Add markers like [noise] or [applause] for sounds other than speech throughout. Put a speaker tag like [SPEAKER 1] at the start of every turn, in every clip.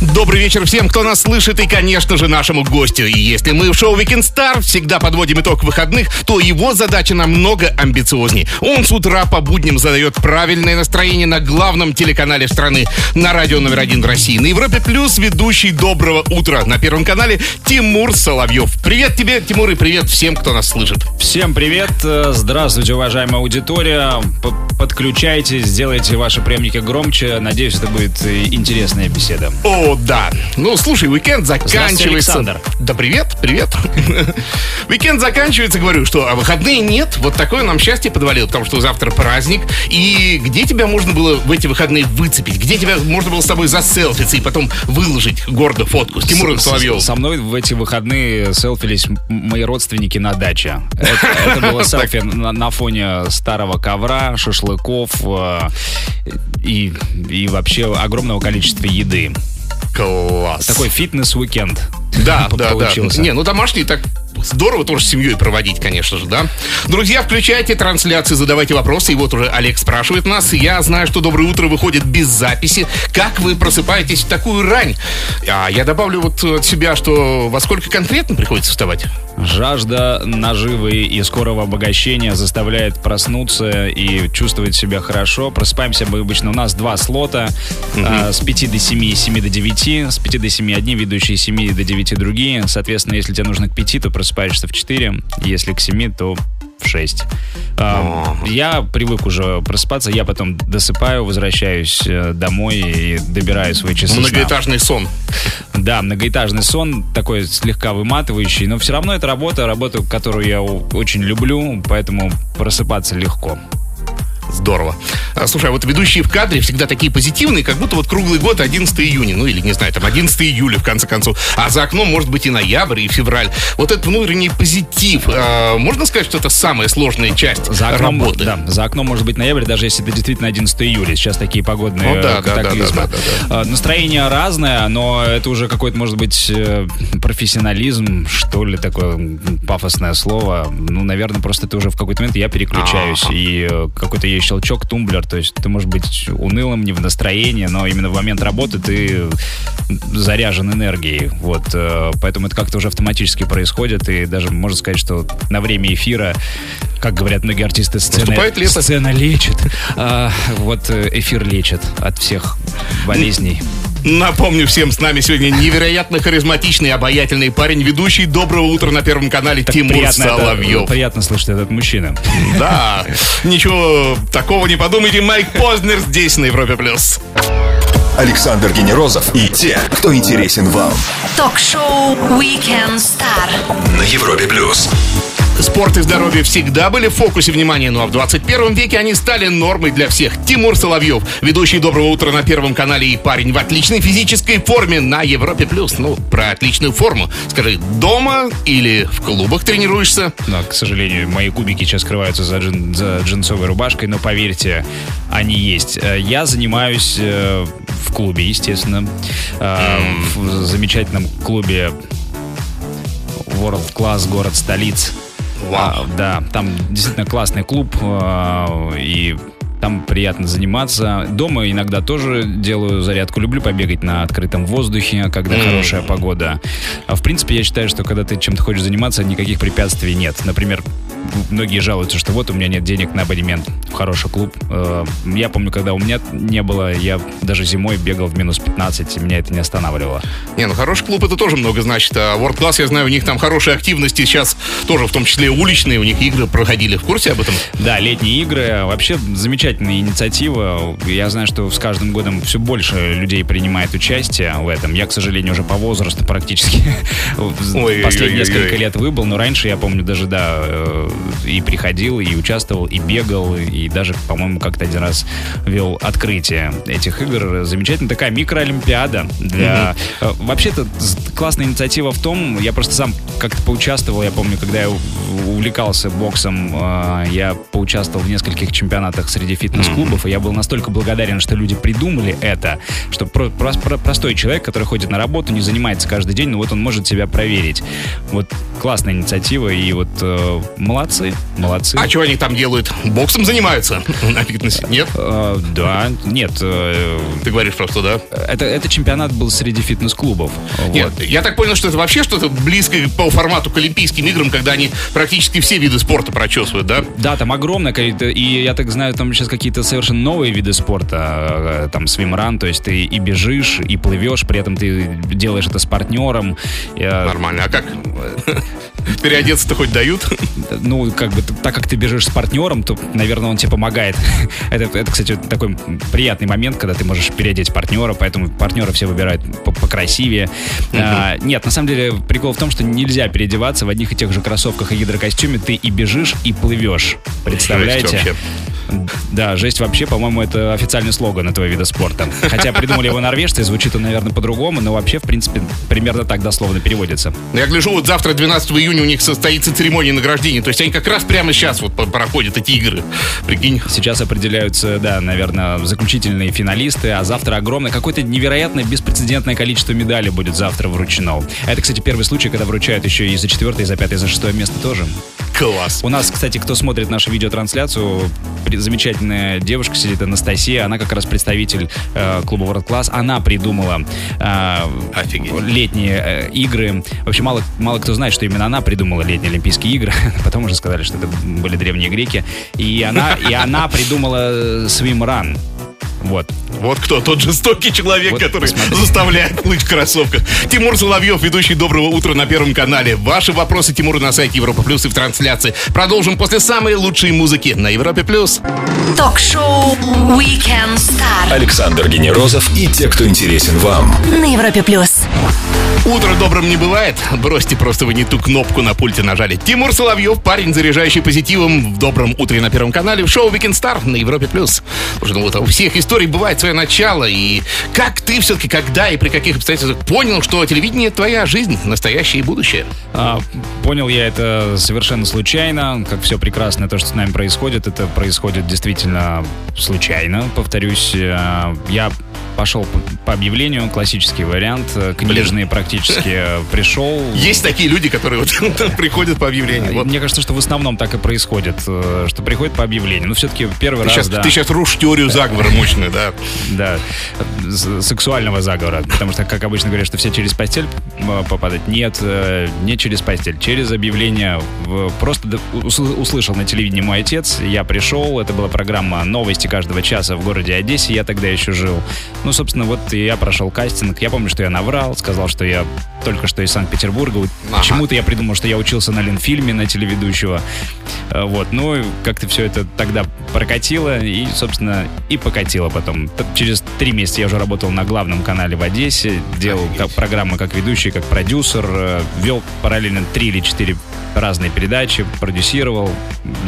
[SPEAKER 1] Добрый вечер всем, кто нас слышит, и, конечно же, нашему гостю. И если мы в шоу Weekend Star всегда подводим итог выходных, то его задача намного амбициозней. Он с утра по будням задает правильное настроение на главном телеканале страны, на радио номер один в России. На Европе Плюс ведущий «Доброго утра» на Первом канале Тимур Соловьев. Привет тебе, Тимур, и привет всем, кто нас слышит.
[SPEAKER 2] Всем привет! Э, Здравствуйте, уважаемая аудитория. Подключайтесь, сделайте ваши приемники громче. Надеюсь, это будет э, интересная беседа.
[SPEAKER 1] О, да. Ну, слушай, уикенд заканчивается.
[SPEAKER 2] Александр.
[SPEAKER 1] Да привет, привет. [laughs] Уикенд заканчивается, говорю, что а выходные нет. Вот такое нам счастье подвалило, потому что завтра праздник. И где тебя можно было в эти выходные выцепить? Где тебя можно было с тобой заселфиться и потом выложить гордо фотку с Тимуром Соловьевым?
[SPEAKER 2] Со мной в эти выходные селфились мои родственники на даче. Это, это [laughs] было селфи на, на фоне старого ковра, шашлыков э, и, и вообще огромного количества еды.
[SPEAKER 1] Класс.
[SPEAKER 2] Такой фитнес-уикенд.
[SPEAKER 1] Да, [laughs] да,
[SPEAKER 2] получился.
[SPEAKER 1] да. Не, ну домашний так здорово тоже с семьей проводить, конечно же, да. Друзья, включайте трансляции, задавайте вопросы. И вот уже Олег спрашивает нас. Я знаю, что «Доброе утро» выходит без записи. Как вы просыпаетесь в такую рань? А я добавлю вот от себя, что во сколько конкретно приходится вставать?
[SPEAKER 2] Жажда наживы и скорого обогащения заставляет проснуться и чувствовать себя хорошо. Просыпаемся мы обычно. У нас два слота. а, с 5 до 7 и 7 до 9. С 5 до 7 одни, ведущие с 7 до 9 другие. Соответственно, если тебе нужно к 5, то просыпаешься в 4. Если к 7, то в 6. А, Я привык уже просыпаться, я потом досыпаю, возвращаюсь э, домой и добираю свои часы сна.
[SPEAKER 1] Многоэтажный сон.
[SPEAKER 2] Да, многоэтажный сон, такой слегка выматывающий, но все равно это работа, работа, которую я о- очень люблю, поэтому просыпаться легко.
[SPEAKER 1] Здорово. А, Слушай, а вот ведущие в кадре всегда такие позитивные, как будто вот круглый год 11 июня, ну или, не знаю, там 11 июля, в конце концов. А за окном может быть и ноябрь, и февраль. Вот этот внутренний позитив, а, можно сказать, что это самая сложная часть
[SPEAKER 2] За окном,
[SPEAKER 1] работы?
[SPEAKER 2] да, за окном может быть ноябрь, даже если это действительно 11 июля. Сейчас такие погодные
[SPEAKER 1] Ну да,
[SPEAKER 2] э,
[SPEAKER 1] да, да,
[SPEAKER 2] катаклизмы.
[SPEAKER 1] да, да, да,
[SPEAKER 2] А, Настроение разное, но это уже какой-то, может быть, э, профессионализм, что ли, такое пафосное слово. Ну, наверное, просто это уже в какой-то момент я переключаюсь,
[SPEAKER 1] Ага.
[SPEAKER 2] и э, какой-то щелчок, тумблер, то есть ты можешь быть унылым, не в настроении, но именно в момент работы ты заряжен энергией, вот, э, поэтому это как-то уже автоматически происходит, и даже можно сказать, что на время эфира, как говорят многие артисты, сцена, сцена лечит, а, вот э, эфир лечит от всех болезней.
[SPEAKER 1] Напомню всем, с нами сегодня невероятно харизматичный, обаятельный парень, ведущий «Доброго утра» на Первом канале Тимур
[SPEAKER 2] приятно, это-
[SPEAKER 1] Соловьев.
[SPEAKER 2] приятно слышать этот мужчина.
[SPEAKER 1] Да, ничего такого не подумайте. Майк Познер здесь, на Европе+. плюс.
[SPEAKER 3] Александр Генерозов и те, кто интересен вам.
[SPEAKER 4] Ток-шоу Weekend Star.
[SPEAKER 3] На Европе плюс.
[SPEAKER 1] Спорт и здоровье всегда были в фокусе внимания, ну а в 21 веке они стали нормой для всех. Тимур Соловьев, ведущий «Доброго утра» на Первом канале и парень в отличной физической форме на Европе+. плюс. Ну, про отличную форму. Скажи, дома или в клубах тренируешься?
[SPEAKER 2] Но, к сожалению, мои кубики сейчас скрываются за, джин- за джинсовой рубашкой, но поверьте, они есть. Э, Я занимаюсь э, в клубе, естественно. Э, В замечательном клубе World Class город столиц. А, да, там действительно классный клуб, э, и там приятно заниматься. Дома иногда тоже делаю зарядку. Люблю побегать на открытом воздухе, когда хорошая погода. А в принципе, я считаю, что когда ты чем-то хочешь заниматься, никаких препятствий нет. Например, многие жалуются, что вот у меня нет денег на абонемент хороший клуб. Э, Я помню, когда у меня не было, я даже зимой бегал в минус 15, и меня это не останавливало.
[SPEAKER 1] Не, ну хороший клуб это тоже много значит. А World Class, я знаю, у них там хорошие активности сейчас тоже, в том числе уличные, у них игры проходили. В курсе об этом?
[SPEAKER 2] Да, летние игры. Вообще замечательная инициатива. Я знаю, что с каждым годом все больше людей принимает участие в этом. Я, к сожалению, уже по возрасту практически [laughs] последние несколько лет выбыл, но раньше я помню даже, да, э, и приходил, и участвовал, и бегал, и даже, по-моему, как-то один раз вел открытие этих игр. Замечательная такая микроолимпиада для... Э, Вообще-то классная инициатива в том, я просто сам как-то поучаствовал, я помню, когда я увлекался боксом, э, я поучаствовал в нескольких чемпионатах среди фитнес-клубов, и я был настолько благодарен, что люди придумали это, что про- про- про- простой человек, который ходит на работу, не занимается каждый день, но вот он может себя проверить. Вот классная инициатива, и вот э, молодцы, молодцы.
[SPEAKER 1] А что они там делают? Боксом занимаются [laughs] на фитнесе? Нет?
[SPEAKER 2] Э, да, нет. э,
[SPEAKER 1] Ты говоришь просто, да?
[SPEAKER 2] Это, это чемпионат был среди фитнес-клубов.
[SPEAKER 1] Нет, я так понял, что это вообще что-то близкое по формату к Олимпийским играм, когда они практически все виды спорта прочесывают, да?
[SPEAKER 2] Да, там огромное количество, и я так знаю, там сейчас какие-то совершенно новые виды спорта, э, там свимран, то есть ты и бежишь, и плывешь, при этом ты делаешь это с партнером.
[SPEAKER 1] Нормально. А как? [laughs] Переодеться-то хоть дают?
[SPEAKER 2] Ну, как бы, так как ты бежишь с партнером, то, наверное, он тебе помогает. [laughs] это, это, кстати, такой приятный момент, когда ты можешь переодеть партнера, поэтому партнера все выбирают по- покрасивее. А, нет, на самом деле, прикол в том, что нельзя переодеваться в одних и тех же кроссовках и гидрокостюме, ты и бежишь, и плывешь. Представляете? Да, жесть вообще, по-моему, это официальный слоган этого вида спорта. Хотя придумали его норвежцы, звучит он, наверное, по-другому, но вообще, в принципе, примерно так дословно переводится.
[SPEAKER 1] Я гляжу, вот завтра, 12 июня, у них состоится церемония награждения. То есть они как раз прямо сейчас вот проходят эти игры. Прикинь.
[SPEAKER 2] Сейчас определяются, да, наверное, заключительные финалисты, а завтра огромное, какое-то невероятное, беспрецедентное количество медалей будет завтра вручено. Это, кстати, первый случай, когда вручают еще и за четвертое, и за пятое, и за шестое место тоже.
[SPEAKER 1] Класс.
[SPEAKER 2] У нас, кстати, кто смотрит нашу видеотрансляцию, замечательная девушка сидит, Анастасия, она как раз представитель э, клуба World Class, она придумала э,
[SPEAKER 1] Офигеть.
[SPEAKER 2] летние э, игры. Вообще мало, мало кто знает, что именно она придумала летние Олимпийские игры. [laughs] Потом уже сказали, что это были древние греки. И она, и она придумала Swim Run. Вот.
[SPEAKER 1] Вот кто тот жестокий человек,
[SPEAKER 2] Вот
[SPEAKER 1] который
[SPEAKER 2] посмотри.
[SPEAKER 1] заставляет плыть в кроссовках. Тимур Соловьев, ведущий «Доброго утра» на Первом канале. Ваши вопросы Тимуру на сайте Европа Плюс и в трансляции. Продолжим после самой лучшей музыки на Европе Плюс.
[SPEAKER 4] Ток-шоу Weekend Star
[SPEAKER 3] Александр Генерозов и те, кто интересен вам.
[SPEAKER 4] на Европе плюс.
[SPEAKER 1] Утро добрым не бывает. Бросьте просто вы не ту кнопку на пульте нажали. Тимур Соловьев, парень, заряжающий позитивом в добром утре на Первом канале в шоу Weekend Star на Европе Плюс. Слушай, ну вот у всех историй бывает свое начало. И как ты все-таки, когда и при каких обстоятельствах понял, что телевидение твоя жизнь, настоящее и будущее?
[SPEAKER 2] А, понял я это совершенно случайно, как все прекрасное то, что с нами происходит, это происходит действительно случайно, повторюсь. А, Я пошел по- объявлению, классический вариант, э, книжный практически э, пришел.
[SPEAKER 1] Есть такие люди, которые вот [laughs] приходят по объявлению. Вот.
[SPEAKER 2] Мне кажется, что в основном так и происходит, э, что приходит по объявлению. Ну, все-таки первый
[SPEAKER 1] Ты
[SPEAKER 2] раз,
[SPEAKER 1] сейчас,
[SPEAKER 2] да.
[SPEAKER 1] ты сейчас рушишь теорию заговора мощную, да. [laughs]
[SPEAKER 2] Да, сексуального заговора. Потому что, как обычно говорят, что все через постель попадать. Нет, не через постель, через объявление. Просто услышал на телевидении мой отец, я пришел, это была программа «Новости каждого часа» в городе Одессе, я тогда еще жил. Ну, собственно, вот я прошел кастинг. Я помню, что я наврал, сказал, что я только что из Санкт-Петербурга.
[SPEAKER 1] Ага.
[SPEAKER 2] Почему-то я придумал, что я учился на Ленфильме, на телеведущего. Э, Вот, ну, как-то все это тогда прокатило, и, собственно, и покатило потом. Через три месяца я уже работал на главном канале в Одессе, делал как, программы как ведущий, как продюсер, э, вел параллельно три или четыре разные передачи, продюсировал,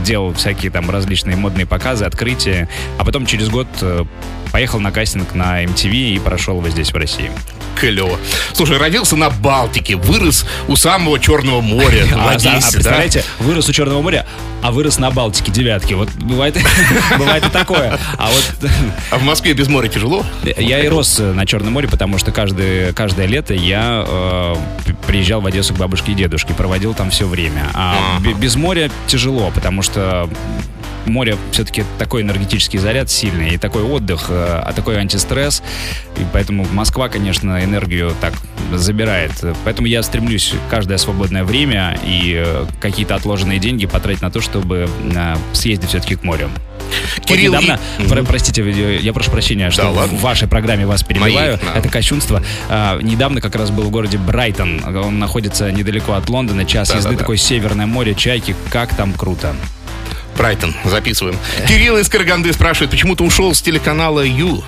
[SPEAKER 2] делал всякие там различные модные показы, открытия, а потом через год э, поехал на кастинг на MTV и прошел его здесь, в России.
[SPEAKER 1] Клево. Слушай, родился на Балтике, вырос у самого Черного моря в [laughs]
[SPEAKER 2] А, а,
[SPEAKER 1] Одессе,
[SPEAKER 2] представляете, вырос у Черного моря, а вырос на Балтике, девятки. Вот бывает, [laughs] бывает и такое. А вот [laughs]
[SPEAKER 1] А в Москве без моря тяжело?
[SPEAKER 2] я и рос на Черном море, потому что каждое, каждое лето я э, приезжал в Одессу к бабушке и дедушке, проводил там все время. А бе- без моря тяжело, потому что море все-таки такой энергетический заряд сильный, и такой отдых, э, а такой антистресс. И поэтому Москва, конечно, энергию так забирает. Поэтому я стремлюсь каждое свободное время и э, какие-то отложенные деньги потратить на то, чтобы э, съездить все-таки к морю.
[SPEAKER 1] Кирилл,
[SPEAKER 2] недавно,
[SPEAKER 1] и-
[SPEAKER 2] про- простите, я прошу прощения, что
[SPEAKER 1] ладно.
[SPEAKER 2] в вашей программе вас перебиваю.
[SPEAKER 1] Моей, да.
[SPEAKER 2] Это кощунство. А, недавно как раз был в городе Брайтон. Он находится недалеко от Лондона. Час
[SPEAKER 1] Да-да-да.
[SPEAKER 2] езды, такое северное море, чайки. Как там круто.
[SPEAKER 1] Брайтон, записываем. Кирилл из Караганды спрашивает, почему ты ушел с телеканала Ю?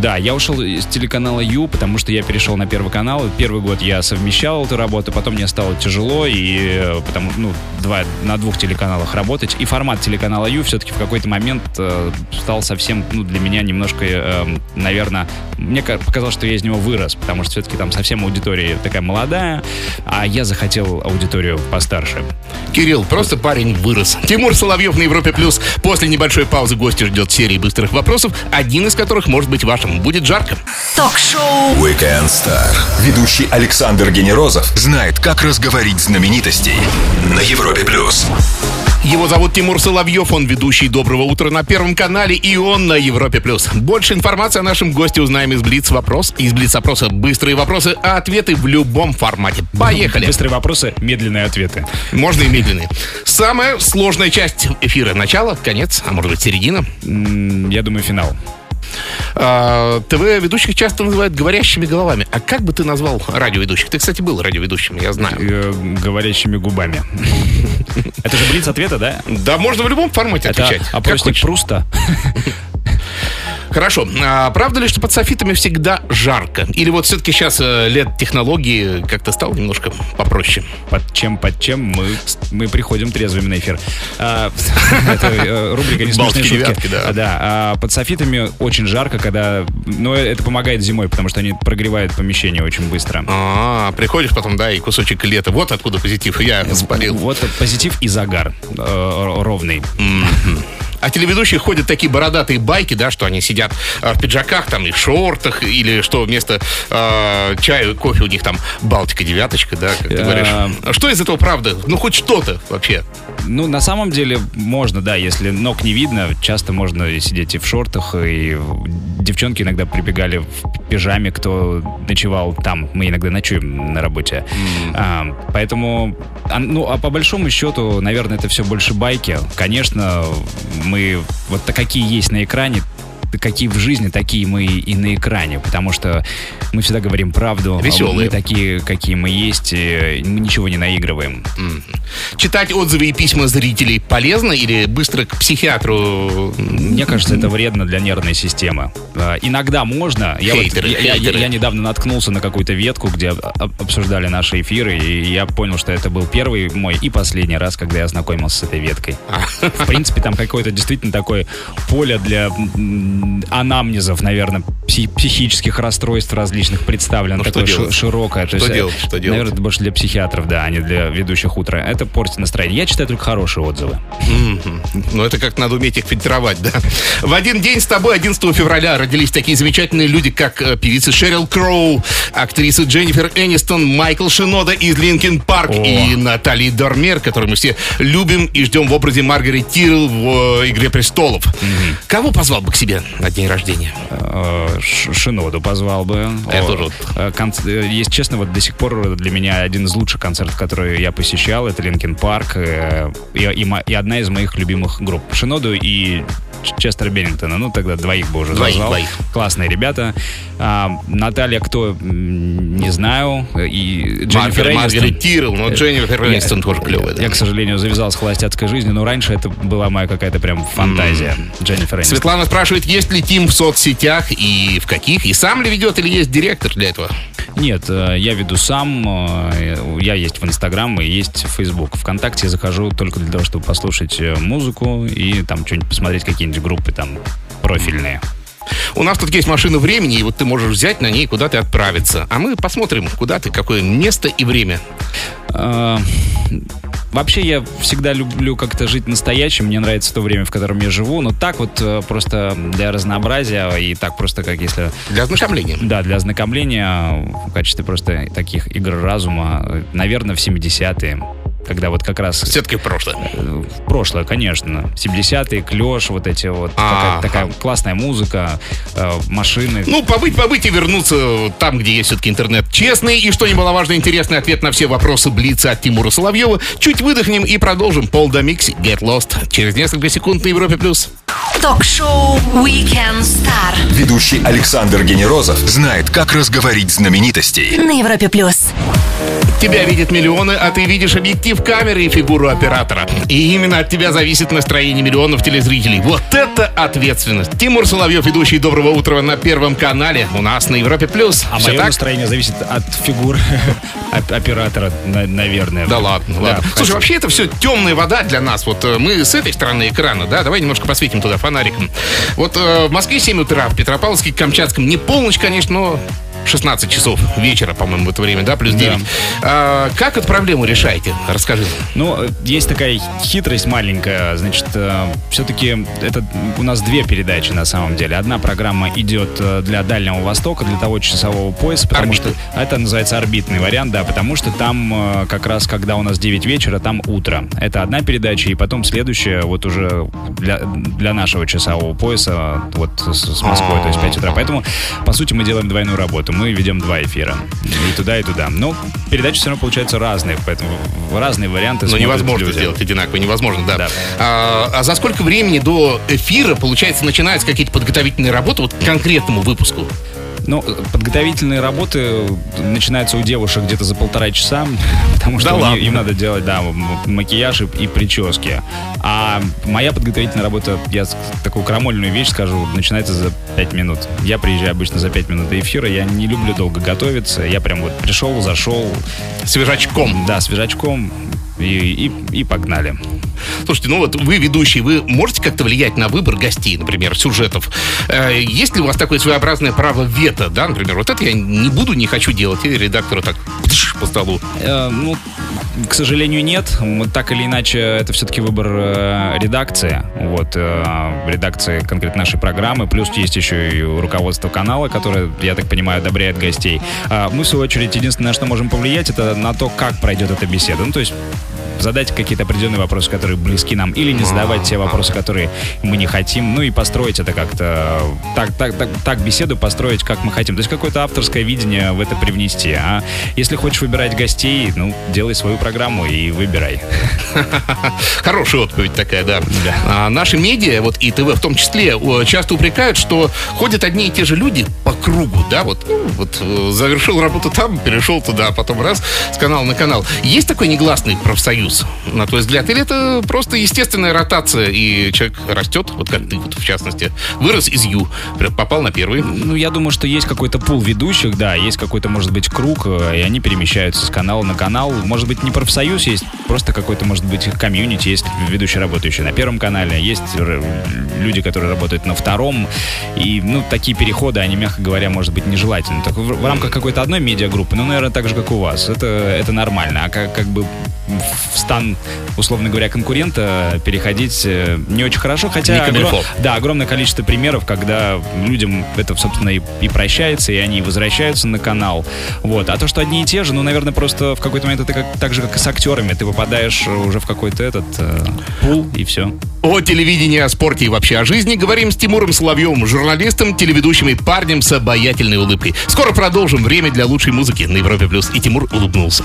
[SPEAKER 2] Да, я ушел из телеканала Ю, потому что я перешел на Первый канал. Первый год я совмещал эту работу, потом мне стало тяжело, и э, потому, ну, два, на двух телеканалах работать. И формат телеканала Ю все-таки в какой-то момент э, стал совсем, ну, для меня немножко, э, наверное, мне ка- показалось, что я из него вырос, потому что все-таки там совсем аудитория такая молодая, а я захотел аудиторию постарше.
[SPEAKER 1] Кирилл, просто парень вырос. [laughs] Тимур Соловьев на Европе Плюс. После небольшой паузы гостя ждет серии быстрых вопросов, один из которых может быть вашим. Будет жарко.
[SPEAKER 4] Ток-шоу
[SPEAKER 3] Weekend Star. Ведущий Александр Генерозов знает, как разговорить знаменитостей на Европе+. Европе плюс.
[SPEAKER 1] Его зовут Тимур Соловьев, он ведущий «Доброго утра» на Первом канале, и он на Европе+. плюс. Больше информации о нашем госте узнаем из Блиц-вопрос. Из Блиц-опроса быстрые вопросы, а ответы в любом формате. Поехали.
[SPEAKER 2] Быстрые вопросы, медленные ответы.
[SPEAKER 1] Можно и медленные. Самая сложная часть эфира. Начало, конец, а может быть середина.
[SPEAKER 2] Я думаю, финал.
[SPEAKER 1] А, ТВ-ведущих часто называют говорящими головами. А как бы ты назвал радиоведущих? Ты, кстати, был радиоведущим, я знаю.
[SPEAKER 2] Э, Говорящими губами. [laughs] Это же блиц ответа, да?
[SPEAKER 1] Да, можно в любом формате отвечать.
[SPEAKER 2] опросник. Пруста. [laughs]
[SPEAKER 1] Хорошо. А правда ли, что под софитами всегда жарко? Или вот все-таки сейчас э, лет технологии как-то стало немножко попроще?
[SPEAKER 2] Под чем, под чем мы, мы приходим трезвыми на эфир. А, [laughs] Это э, рубрика «Не
[SPEAKER 1] Балтики
[SPEAKER 2] смешные шутки».
[SPEAKER 1] да.
[SPEAKER 2] А, Да, а под софитами очень жарко, когда... Но это помогает зимой, потому что они прогревают помещение очень быстро.
[SPEAKER 1] А, приходишь потом, да, и кусочек лета. Вот откуда позитив. Я спалил.
[SPEAKER 2] Вот позитив и загар э, ровный.
[SPEAKER 1] А телеведущие ходят такие бородатые байки, да, что они сидят э, в пиджаках там и шортах, или что вместо э, чая и кофе у них там Балтика девяточка, да, как ты
[SPEAKER 2] Э,
[SPEAKER 1] говоришь. Что из этого правда? Ну, хоть что-то вообще.
[SPEAKER 2] Ну, на самом деле, можно, да, если ног не видно, часто можно сидеть и в шортах, и девчонки иногда прибегали в пижаме, кто ночевал там. Мы иногда ночуем на работе. А, поэтому, а, ну, а по большому счету, наверное, это все больше байки. Конечно, мы вот какие есть на экране, какие в жизни, такие мы и на экране, потому что мы всегда говорим правду.
[SPEAKER 1] Веселые.
[SPEAKER 2] Мы такие, какие мы есть, мы ничего не наигрываем.
[SPEAKER 1] Читать отзывы и письма зрителей полезно или быстро к психиатру?
[SPEAKER 2] Мне кажется, это вредно для нервной системы. А, Иногда можно. Я, вот-
[SPEAKER 1] Хейтеры,
[SPEAKER 2] я- я-
[SPEAKER 1] хейтеры.
[SPEAKER 2] я недавно наткнулся на какую-то ветку, где об- обсуждали наши эфиры, и я понял, что это был первый мой и последний раз, когда я ознакомился с этой веткой. В принципе, там какое-то действительно такое поле для анамнезов, наверное, пси- психических расстройств различных представлено.
[SPEAKER 1] Ну, что
[SPEAKER 2] такое
[SPEAKER 1] делать?
[SPEAKER 2] широкое. То
[SPEAKER 1] Что
[SPEAKER 2] есть, э,
[SPEAKER 1] делать? Что делать?
[SPEAKER 2] Наверное, это больше для психиатров, да, а не для ведущих утра. Это портит настроение. Я читаю только хорошие отзывы.
[SPEAKER 1] Ну, это как надо уметь их фильтровать, да. В один день с тобой, 11 февраля, родились такие замечательные люди, как э, певица Шерил Кроу, актриса Дженнифер Энистон, Майкл Шинода из Linkin Park
[SPEAKER 2] О.
[SPEAKER 1] и Натали Дормер, которую мы все любим и ждем в образе Маргарет Тирелл в э, «Игре престолов». Кого позвал бы к себе на день рождения?
[SPEAKER 2] Шиноду позвал бы.
[SPEAKER 1] Я
[SPEAKER 2] О,
[SPEAKER 1] тоже вот.
[SPEAKER 2] э, э, Если честно, вот до сих пор для меня один из лучших концертов, который я посещал, это Linkin Park э, и, и и одна из моих любимых групп. Шиноду и Ч- Честера Беннингтона. Ну, тогда двоих бы уже
[SPEAKER 1] Двоих,
[SPEAKER 2] назвал.
[SPEAKER 1] двоих.
[SPEAKER 2] Классные ребята. А, Наталья кто? Не знаю. И Дженнифер.
[SPEAKER 1] Маргарет Тирелл, но Дженнифер Энистон тоже клевая, да.
[SPEAKER 2] Я, к сожалению, завязал с холостяцкой жизнью, но раньше это была моя какая-то прям фантазия. Дженнифер Энистон.
[SPEAKER 1] Светлана спрашивает, есть ли Тим в соцсетях и в каких? И сам ли ведет или есть директор для этого?
[SPEAKER 2] Нет, э, я веду сам. э, Я есть в Инстаграм и есть в Фейсбук. Вконтакте я захожу только для того, чтобы послушать э, музыку и там что-нибудь посмотреть, какие-нибудь группы там профильные.
[SPEAKER 1] У нас тут есть машина времени, и вот ты можешь взять на ней куда-то отправиться. А мы посмотрим, куда ты, какое место и время.
[SPEAKER 2] Э, Вообще я всегда люблю как-то жить настоящим. Мне нравится то время, в котором я живу. Но так вот э, просто для разнообразия и так просто как если...
[SPEAKER 1] Для ознакомления.
[SPEAKER 2] Да, для ознакомления в качестве просто таких игр разума, э, наверное, в 70-е. Когда вот как раз
[SPEAKER 1] Все-таки в прошлое.
[SPEAKER 2] в прошлое, конечно. 70-е, клеш, вот эти вот.
[SPEAKER 1] Ага.
[SPEAKER 2] Такая, такая классная музыка, э, машины.
[SPEAKER 1] Ну, побыть, побыть и вернуться там, где есть все-таки интернет честный. И что немаловажно, интересный ответ на все вопросы Блица от Тимура Соловьева. Чуть выдохнем и продолжим. Пол до Микси, Get Lost. Через несколько секунд на Европе+. плюс.
[SPEAKER 4] Ток-шоу Weekend Star
[SPEAKER 3] Ведущий Александр Генерозов знает, как разговорить знаменитостей.
[SPEAKER 4] на Европе плюс.
[SPEAKER 1] Тебя видят миллионы, а ты видишь объектив камеры и фигуру оператора. И именно от тебя зависит настроение миллионов телезрителей. Вот это ответственность. Тимур Соловьев, ведущий «Доброго утра» на Первом канале. У нас на Европе+. плюс.
[SPEAKER 2] а
[SPEAKER 1] Все
[SPEAKER 2] мое
[SPEAKER 1] так?
[SPEAKER 2] настроение зависит от фигур [laughs] оп- оператора, на- наверное.
[SPEAKER 1] Да ладно,
[SPEAKER 2] Да,
[SPEAKER 1] ладно.
[SPEAKER 2] хочу.
[SPEAKER 1] Слушай, вообще это все темная вода для нас. Вот э, мы с этой стороны экрана, да, давай немножко посветим туда фонариком. Вот э, в Москве 7 утра, в Петропавловске, Камчатском не полночь, конечно, но 16 часов вечера, по-моему, в это время, да, плюс 9. А, как эту проблему решаете? Расскажи.
[SPEAKER 2] Ну, есть такая хитрость маленькая. Значит, э, все-таки это у нас две передачи на самом деле. Одна программа идет э, для Дальнего Востока, для того часового пояса, потому
[SPEAKER 1] Орбиты.
[SPEAKER 2] что это называется орбитный вариант, да, потому что там э, как раз, когда у нас 9 вечера, там утро. Это одна передача, и потом следующая, вот уже для, для нашего часового пояса, вот с, с Москвой, то есть 5 утра. Поэтому, по сути, мы делаем двойную работу. Мы ведем два эфира. И туда, и туда. Но передачи все равно получаются разные, поэтому разные варианты
[SPEAKER 1] Но
[SPEAKER 2] смотрят
[SPEAKER 1] невозможно
[SPEAKER 2] люди.
[SPEAKER 1] сделать одинаково, невозможно, да.
[SPEAKER 2] Да.
[SPEAKER 1] А, а за сколько времени до эфира, получается, начинаются какие-то подготовительные работы вот к конкретному выпуску?
[SPEAKER 2] Ну, подготовительные работы начинаются у девушек где-то за полтора часа, [laughs] потому что
[SPEAKER 1] Да ладно?
[SPEAKER 2] им надо делать, да, макияж и, и прически. А моя подготовительная работа, я такую крамольную вещь скажу, начинается за 5 минут. Я приезжаю обычно за 5 минут до эфира, я не люблю долго готовиться, я прям вот пришел, зашел,
[SPEAKER 1] Свежачком.
[SPEAKER 2] да, свежачком и, и, и погнали.
[SPEAKER 1] Слушайте, ну вот вы ведущий, вы можете как-то влиять на выбор гостей, например, сюжетов? Э, есть ли у вас такое своеобразное право вето, да, например, вот это я не буду, не хочу делать, и редактору так по столу.
[SPEAKER 2] Э, ну, к сожалению, нет. Так или иначе, это все-таки выбор э, редакции. Вот, э, редакции конкретно нашей программы. Плюс есть еще и руководство канала, которое, я так понимаю, одобряет гостей. А мы, в свою очередь, единственное, на что можем повлиять, это на то, как пройдет эта беседа. Ну, то есть задать какие-то определенные вопросы, которые близки нам, или не задавать те вопросы, которые мы не хотим, ну и построить это как-то, так, так, так, так беседу построить, как мы хотим. То есть какое-то авторское видение в это привнести. А если хочешь выбирать гостей, ну, делай свою программу и выбирай. [laughs]
[SPEAKER 1] Хорошая отповедь такая, да.
[SPEAKER 2] Да.
[SPEAKER 1] А наши медиа, вот и ТВ в том числе, часто упрекают, что ходят одни и те же люди по кругу, да, вот, ну, вот э, завершил работу там, перешел туда, а потом раз, с канала на канал. Есть такой негласный профсоюз, на твой взгляд, или это просто естественная ротация, и человек растет, вот как ты, вот, в частности, вырос из Ю, попал на первый.
[SPEAKER 2] Ну, я думаю, что есть какой-то пул ведущих, да, есть какой-то, может быть, круг, э, и они перемещаются с канала на канал. Может быть, не профсоюз есть, просто какой-то, может быть, комьюнити, есть ведущие, работающие на первом канале, есть люди, которые работают на втором, и, ну, такие переходы, они, мягко говоря, может быть, нежелательны. Так в, в рамках какой-то одной медиагруппы, ну, наверное, так же, как у вас, это, это нормально. А как, как бы в стан, условно говоря, конкурента переходить э, не очень хорошо, хотя... Огром- да, огромное количество примеров, когда людям это, собственно, и, и прощается, и они возвращаются на канал. Вот. А то, что одни и те же, ну, наверное, просто в какой-то момент это как, так же, как и с актерами. Ты попадаешь уже в какой-то этот э, пул, и все.
[SPEAKER 1] О телевидении, о спорте и вообще о жизни говорим с Тимуром Соловьевым, журналистом, телеведущим и парнем с обаятельной улыбкой. Скоро продолжим. Время для лучшей музыки на Европе+. плюс. И Тимур улыбнулся.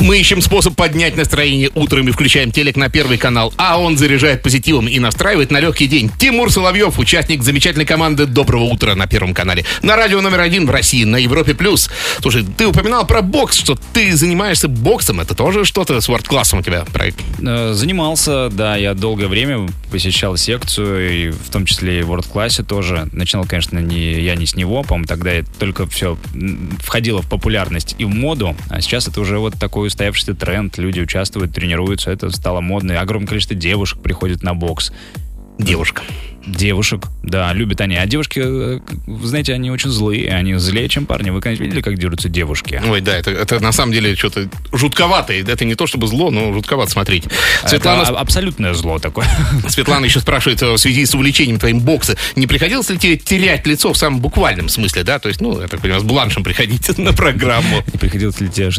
[SPEAKER 1] Мы ищем способ поднять настроение утром и включаем телек на первый канал, а он заряжает позитивом и настраивает на легкий день. Тимур Соловьев, участник замечательной команды «Доброго утра» на первом канале. На радио номер один в России, на Европе+. плюс. Слушай, ты упоминал про бокс, что ты занимаешься боксом. Это тоже что-то с ворд-классом у тебя проект?
[SPEAKER 2] Э, Занимался, да, я долгое время посещал секцию, и в том числе и в World классе тоже. Начинал, конечно, не, я не с него, по-моему, тогда только все входило в популярность и в моду, а сейчас это уже вот такой устоявшийся тренд, люди участвуют, тренируются, это стало модно, и огромное количество девушек приходит на бокс.
[SPEAKER 1] Девушка.
[SPEAKER 2] Девушек, да, любят они. А девушки, э, вы знаете, они очень злые, они злее, чем парни. Вы, конечно, видели, как дерутся девушки?
[SPEAKER 1] Ой, да, это, это на самом деле что-то жутковато. И Это не то чтобы зло, но жутковато смотреть. Светлана,
[SPEAKER 2] Это а- абсолютное зло такое. [laughs]
[SPEAKER 1] Светлана еще спрашивает э, в связи с увлечением твоим бокса, не приходилось ли тебе терять лицо в самом буквальном смысле, да? То есть, ну, я так понимаю, с бланшем приходить [laughs] на программу.
[SPEAKER 2] Не приходилось ли тебе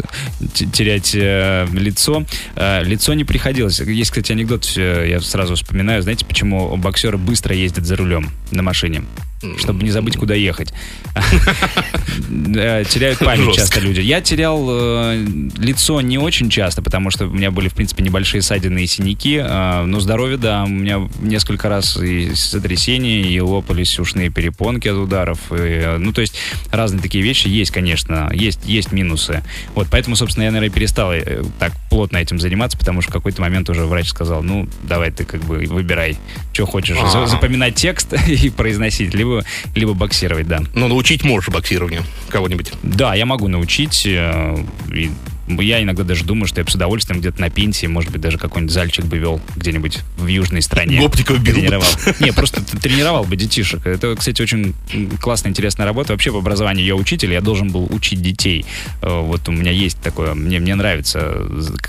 [SPEAKER 2] терять э, лицо? Лицо не приходилось. Есть, кстати, анекдот, я сразу вспоминаю. Знаете, почему боксеры быстро ездят за рулем на машине? Чтобы не забыть, куда ехать. [laughs] Э, Теряют память часто люди. Я терял э, лицо не очень часто, потому что у меня были, в принципе, небольшие ссадины и синяки. э, Но здоровье, да, у меня несколько раз и сотрясения, и лопались ушные перепонки от ударов. и, ну, то есть разные такие вещи есть, конечно, есть, есть минусы. Вот, поэтому, собственно, я, наверное, перестал так плотно этим заниматься, потому что в какой-то момент уже врач сказал, ну, давай ты как бы выбирай, что хочешь,
[SPEAKER 1] Ага.
[SPEAKER 2] запоминать текст [laughs] и произносить, либо, либо боксировать, да.
[SPEAKER 1] Ну, научить можешь боксированию кого-нибудь.
[SPEAKER 2] Да, я могу научить, э, и я иногда даже думаю, что я бы с удовольствием где-то на пенсии, может быть, даже какой-нибудь зальчик бы вел где-нибудь в южной стране.
[SPEAKER 1] Гопников бил.
[SPEAKER 2] Тренировал. [laughs] Не, просто тренировал бы детишек. Это, кстати, очень классная, интересная работа. Вообще, по образованию я учитель, я должен был учить детей. Э, Вот у меня есть такое, мне, мне нравится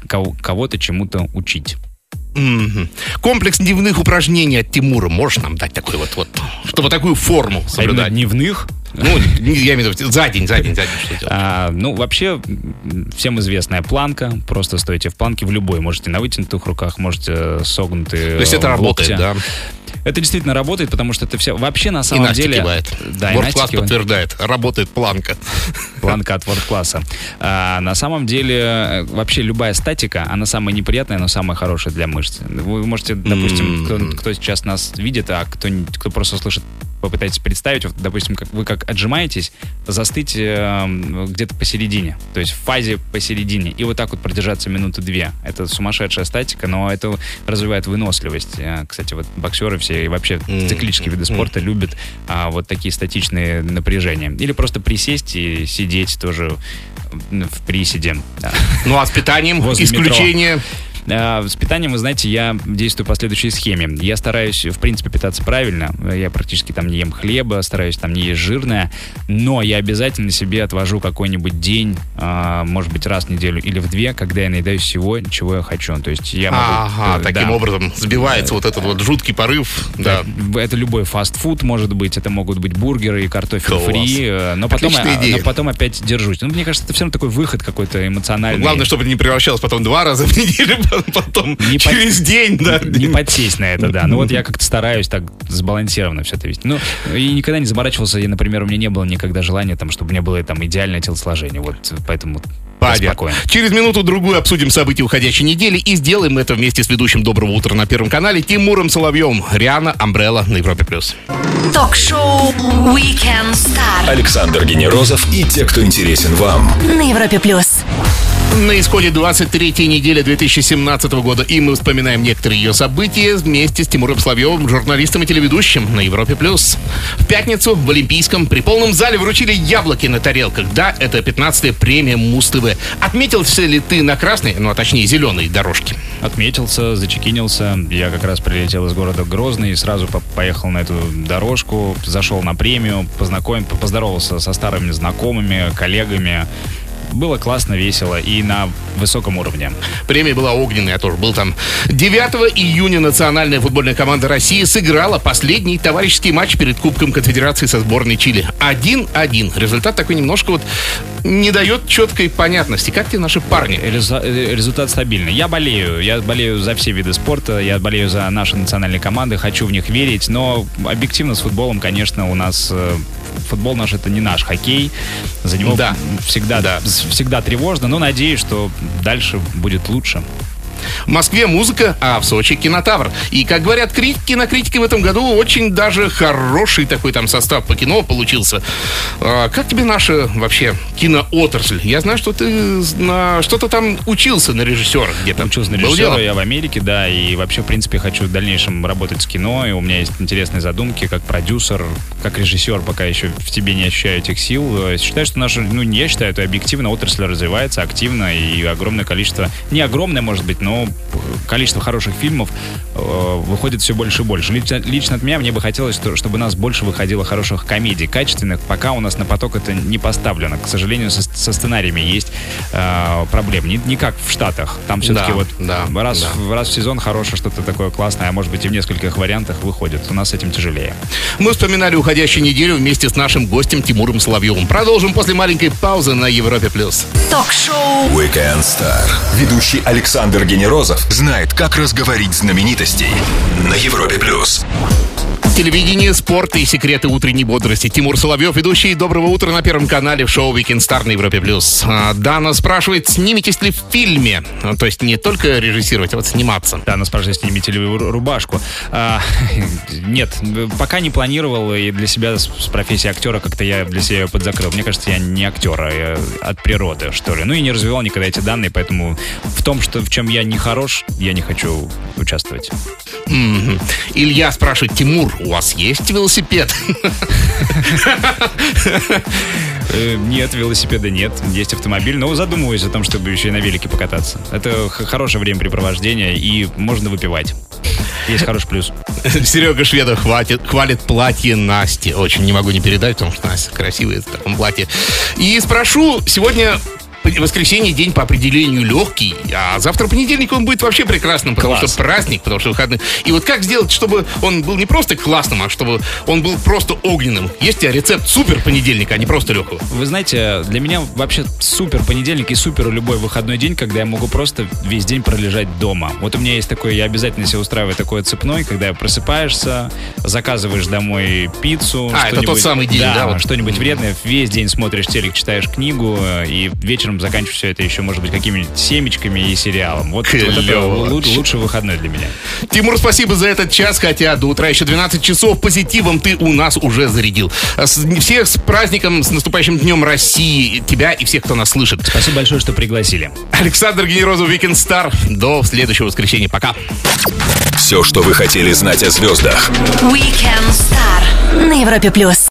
[SPEAKER 2] кого-то чему-то учить.
[SPEAKER 1] Мгм. Комплекс дневных упражнений от Тимура. Можешь нам дать такой вот, вот чтобы такую форму
[SPEAKER 2] А
[SPEAKER 1] соблюдать?
[SPEAKER 2] дневных.
[SPEAKER 1] Ну, я имею в виду за день, за день, за день что делать?
[SPEAKER 2] А, ну, вообще, всем известная планка. Просто стойте в планке в любой. Можете на вытянутых руках, можете согнутые
[SPEAKER 1] То есть это
[SPEAKER 2] в
[SPEAKER 1] работает,
[SPEAKER 2] локте.
[SPEAKER 1] да?
[SPEAKER 2] Это действительно работает, потому что это все... Вообще, на
[SPEAKER 1] И
[SPEAKER 2] самом
[SPEAKER 1] Настя
[SPEAKER 2] деле...
[SPEAKER 1] кивает.
[SPEAKER 2] Да, и
[SPEAKER 1] World Class подтверждает. Работает планка.
[SPEAKER 2] Планка от ворд-класса. А, на самом деле, э, вообще любая статика, она самая неприятная, но самая хорошая для мышц. Вы можете, допустим, кто, кто сейчас нас видит, а кто, кто просто слышит, попытайтесь представить, вот, допустим, как вы как отжимаетесь, застыть э, где-то посередине, то есть в фазе посередине, и вот так вот продержаться минуты две. Это сумасшедшая статика, но это развивает выносливость. Э, Кстати, вот боксеры все и вообще
[SPEAKER 1] М,
[SPEAKER 2] циклические виды спорта любят а, вот такие статичные напряжения. Или просто присесть и сидеть тоже в приседе. Да.
[SPEAKER 1] Ну а с питанием
[SPEAKER 2] Возле
[SPEAKER 1] исключение.
[SPEAKER 2] А, С питанием, вы знаете, я действую по следующей схеме. Я стараюсь, в принципе, питаться правильно. Я практически там не ем хлеба, стараюсь там не есть жирное. Но я обязательно себе отвожу какой-нибудь день, а, может быть, раз в неделю или в две, когда я наедаюсь всего, чего я хочу. То есть я могу...
[SPEAKER 1] Ага,
[SPEAKER 2] э,
[SPEAKER 1] таким
[SPEAKER 2] да.
[SPEAKER 1] образом сбивается вот этот вот жуткий порыв. Да.
[SPEAKER 2] Это любой фастфуд может быть, это могут быть бургеры и картофель
[SPEAKER 1] Класс.
[SPEAKER 2] фри, э, но потом, а, но потом опять держусь. Ну, мне кажется, это все равно такой выход какой-то эмоциональный.
[SPEAKER 1] Главное, чтобы это не превращалось потом два раза в неделю, [laughs] потом
[SPEAKER 2] Не
[SPEAKER 1] через день, да.
[SPEAKER 2] не подсесть на это, да. Ну вот я [laughs] как-то стараюсь так сбалансированно все это вести. Ну, и никогда не заморачивался, и, например, у меня не было никогда желания, там, чтобы у меня было там идеальное телосложение. Вот поэтому спокоен.
[SPEAKER 1] Через минуту-другую обсудим события уходящей недели и сделаем это вместе с ведущим «Доброго утра» на Первом канале Тимуром Соловьем. Риана Амбрелла на Европе+. плюс.
[SPEAKER 4] Ток-шоу Weekend Star
[SPEAKER 3] Александр Генерозов и те, кто интересен вам.
[SPEAKER 4] на Европе плюс.
[SPEAKER 1] На исходе 23-й недели 2017 года, и мы вспоминаем некоторые ее события вместе с Тимуром Соловьевым, журналистом и телеведущим на Европе+. плюс. В пятницу в Олимпийском при полном зале вручили яблоки на тарелках. Да, это 15-я премия Муз-ТВ. Отметился ли ты на красной, ну а точнее зеленой дорожке?
[SPEAKER 2] Отметился, зачекинился. Я как раз прилетел из города Грозный и сразу по- поехал на эту дорожку, зашел на премию, познакомил, поздоровался со старыми знакомыми, коллегами. Было классно, весело и на высоком уровне.
[SPEAKER 1] Премия была огненная, я тоже был там. 9 июня национальная футбольная команда России сыграла последний товарищеский матч перед Кубком Конфедерации со сборной Чили. 1-1. Результат такой немножко вот не дает четкой понятности. Как тебе наши парни?
[SPEAKER 2] Э, Результат стабильный. Я болею. Я болею за все виды спорта. Я болею за наши национальные команды. Хочу в них верить. Но объективно с футболом, конечно, у нас э, футбол наш это не наш хоккей. За него
[SPEAKER 1] Да.
[SPEAKER 2] всегда,
[SPEAKER 1] Да.
[SPEAKER 2] всегда тревожно. Но надеюсь, что дальше будет лучше.
[SPEAKER 1] В Москве музыка, а в Сочи кинотавр. И, как говорят критики, на критике в этом году очень даже хороший такой там состав по кино получился. А, как тебе наша вообще киноотрасль? Я знаю, что ты на что-то там учился на режиссера где-то.
[SPEAKER 2] Учился на режиссера, я в Америке, да, и вообще, в принципе, хочу в дальнейшем работать с кино, и у меня есть интересные задумки, как продюсер, как режиссер, пока еще в тебе не ощущаю этих сил. Считаю, что наша, ну, не я считаю, это объективно, отрасль развивается активно, и огромное количество, не огромное, может быть, но количество хороших фильмов э, выходит все больше и больше. Лично, лично от меня мне бы хотелось, что- чтобы у нас больше выходило хороших комедий, качественных, пока у нас на поток это не поставлено. К сожалению, со, со сценариями есть э, проблемы. Не, не как в Штатах. Там все-таки
[SPEAKER 1] Да,
[SPEAKER 2] вот
[SPEAKER 1] да,
[SPEAKER 2] раз,
[SPEAKER 1] да.
[SPEAKER 2] в- раз в сезон хорошее что-то такое классное, а может быть и в нескольких вариантах выходит. У нас с этим тяжелее.
[SPEAKER 1] Мы вспоминали уходящую неделю вместе с нашим гостем Тимуром Соловьевым. Продолжим после маленькой паузы на Европе+. плюс.
[SPEAKER 4] Ток-шоу
[SPEAKER 3] Weekend Star. Ведущий Александр Генерозов знает, как разговорить знаменитостей на Европе+. плюс.
[SPEAKER 1] Телевидение, спорт и секреты утренней бодрости. Тимур Соловьев, ведущий «Доброго утра» на Первом канале в шоу «Weekend Star» на Европе+. плюс. А, Дана спрашивает, сниметесь ли в фильме? А, То есть не только режиссировать, а вот сниматься.
[SPEAKER 2] Да, нас спрашивает, снимите ли вы ру- рубашку. А, [laughs] нет, пока не планировал, и для себя с, профессией актера как-то я для себя подзакрыл. Мне кажется, я не актер, а я от природы, что ли. Ну и не развивал никогда эти данные, поэтому в том, что в чем я не хорош, я не хочу участвовать.
[SPEAKER 1] Мгм. Илья спрашивает, Тимур, у вас есть велосипед?
[SPEAKER 2] Э, Нет, велосипеда нет, есть автомобиль, но задумываюсь о том, чтобы еще и на велике покататься. Это хорошее времяпрепровождение и можно выпивать. Есть хороший плюс.
[SPEAKER 1] Серега Шведов хватит, хвалит платье Насти. Очень не могу не передать, потому что Настя красивая в таком платье. И спрошу, сегодня воскресенье день по определению легкий, а завтра понедельник он будет вообще прекрасным, потому
[SPEAKER 2] Класс.
[SPEAKER 1] что праздник, потому что выходные. И вот как сделать, чтобы он был не просто классным, а чтобы он был просто огненным? Есть у тебя рецепт супер понедельника, а не просто легкого?
[SPEAKER 2] Вы знаете, для меня вообще супер понедельник и супер любой выходной день, когда я могу просто весь день пролежать дома. Вот у меня есть такой, я обязательно себе устраиваю такой цепной, когда просыпаешься, заказываешь домой пиццу.
[SPEAKER 1] А, это тот самый день, да, вот.
[SPEAKER 2] что-нибудь вредное, весь день смотришь телек, читаешь книгу, э, и вечером заканчиваешь все это еще, может быть, какими-нибудь семечками и сериалом. Вот, вот это
[SPEAKER 1] Клево
[SPEAKER 2] лу-
[SPEAKER 1] вообще.
[SPEAKER 2] лучший выходной для меня.
[SPEAKER 1] Тимур, спасибо за этот час, хотя до утра еще 12 часов позитивом ты у нас уже зарядил. А Всех с праздником, с наступающим Днем России, тебя и всех, кто нас слышит.
[SPEAKER 2] Спасибо большое, что пригласили.
[SPEAKER 1] Александр Генерозов, Weekend Star. До следующего воскресенья. Пока.
[SPEAKER 3] Все, что вы хотели знать о звездах.
[SPEAKER 4] Weekend Star на Европе плюс.